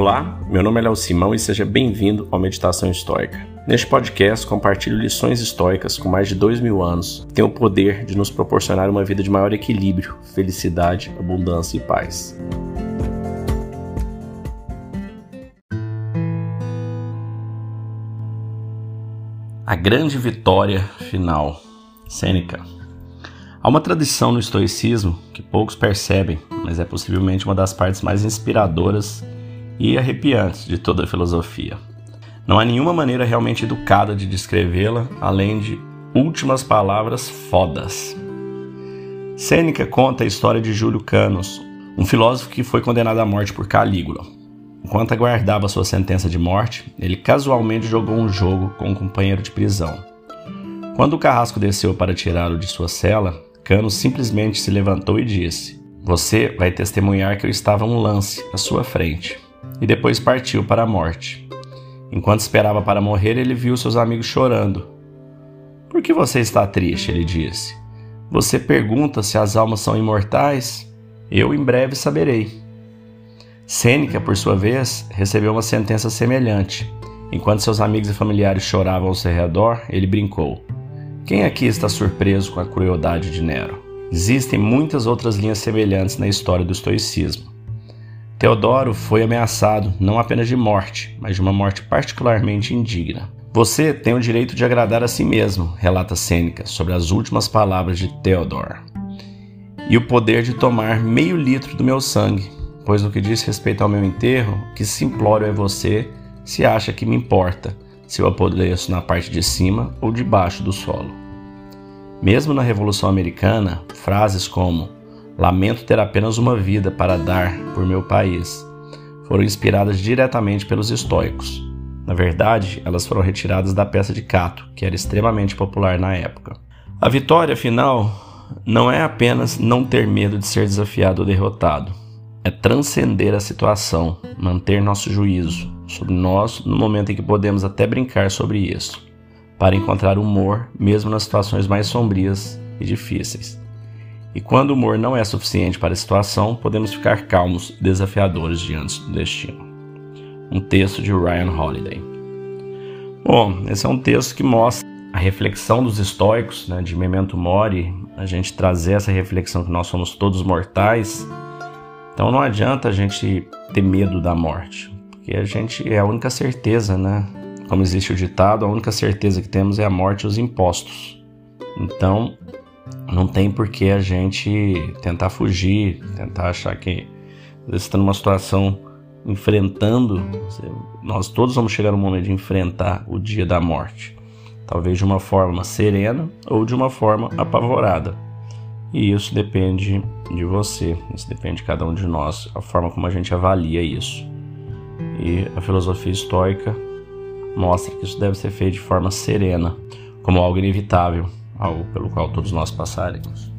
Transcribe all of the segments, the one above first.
Olá, meu nome é Léo Simão e seja bem-vindo ao Meditação Histórica. Neste podcast, compartilho lições históricas com mais de dois mil anos que têm o poder de nos proporcionar uma vida de maior equilíbrio, felicidade, abundância e paz. A grande vitória final. Sêneca. Há uma tradição no estoicismo que poucos percebem, mas é possivelmente uma das partes mais inspiradoras e arrepiantes de toda a filosofia. Não há nenhuma maneira realmente educada de descrevê-la além de últimas palavras fodas. Sêneca conta a história de Júlio Canos, um filósofo que foi condenado à morte por Calígula. Enquanto aguardava sua sentença de morte, ele casualmente jogou um jogo com um companheiro de prisão. Quando o carrasco desceu para tirá-lo de sua cela, Cano simplesmente se levantou e disse: Você vai testemunhar que eu estava um lance à sua frente. E depois partiu para a morte. Enquanto esperava para morrer, ele viu seus amigos chorando. Por que você está triste? Ele disse. Você pergunta se as almas são imortais? Eu em breve saberei. Sêneca, por sua vez, recebeu uma sentença semelhante. Enquanto seus amigos e familiares choravam ao seu redor, ele brincou. Quem aqui está surpreso com a crueldade de Nero? Existem muitas outras linhas semelhantes na história do estoicismo. Teodoro foi ameaçado não apenas de morte, mas de uma morte particularmente indigna. Você tem o direito de agradar a si mesmo, relata Sêneca sobre as últimas palavras de Teodoro, e o poder de tomar meio litro do meu sangue, pois no que diz respeito ao meu enterro, que simplório é você se acha que me importa se eu apodreço na parte de cima ou de baixo do solo. Mesmo na Revolução Americana, frases como Lamento ter apenas uma vida para dar por meu país foram inspiradas diretamente pelos estoicos. Na verdade, elas foram retiradas da peça de Cato, que era extremamente popular na época. A vitória final não é apenas não ter medo de ser desafiado ou derrotado, é transcender a situação, manter nosso juízo sobre nós no momento em que podemos até brincar sobre isso para encontrar humor mesmo nas situações mais sombrias e difíceis. E quando o humor não é suficiente para a situação, podemos ficar calmos desafiadores diante do destino. Um texto de Ryan Holiday. Bom, esse é um texto que mostra a reflexão dos estoicos, né, de Memento Mori, a gente trazer essa reflexão que nós somos todos mortais. Então não adianta a gente ter medo da morte, porque a gente é a única certeza, né? Como existe o ditado, a única certeza que temos é a morte e os impostos. Então, não tem por que a gente tentar fugir, tentar achar que você está numa situação enfrentando, nós todos vamos chegar no momento de enfrentar o dia da morte, talvez de uma forma serena ou de uma forma apavorada. E isso depende de você, isso depende de cada um de nós, a forma como a gente avalia isso. E a filosofia estoica mostra que isso deve ser feito de forma serena, como algo inevitável, algo pelo qual todos nós passaremos.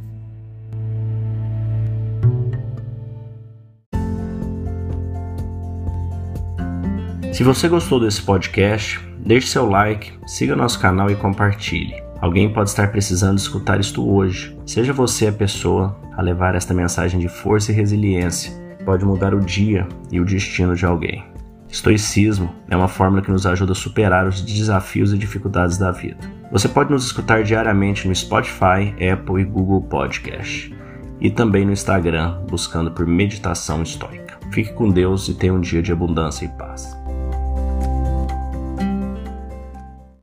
Se você gostou desse podcast, deixe seu like, siga nosso canal e compartilhe. Alguém pode estar precisando escutar isto hoje. Seja você a pessoa a levar esta mensagem de força e resiliência. Pode mudar o dia e o destino de alguém. Estoicismo é uma fórmula que nos ajuda a superar os desafios e dificuldades da vida. Você pode nos escutar diariamente no Spotify, Apple e Google Podcast e também no Instagram buscando por Meditação Estoica. Fique com Deus e tenha um dia de abundância e paz.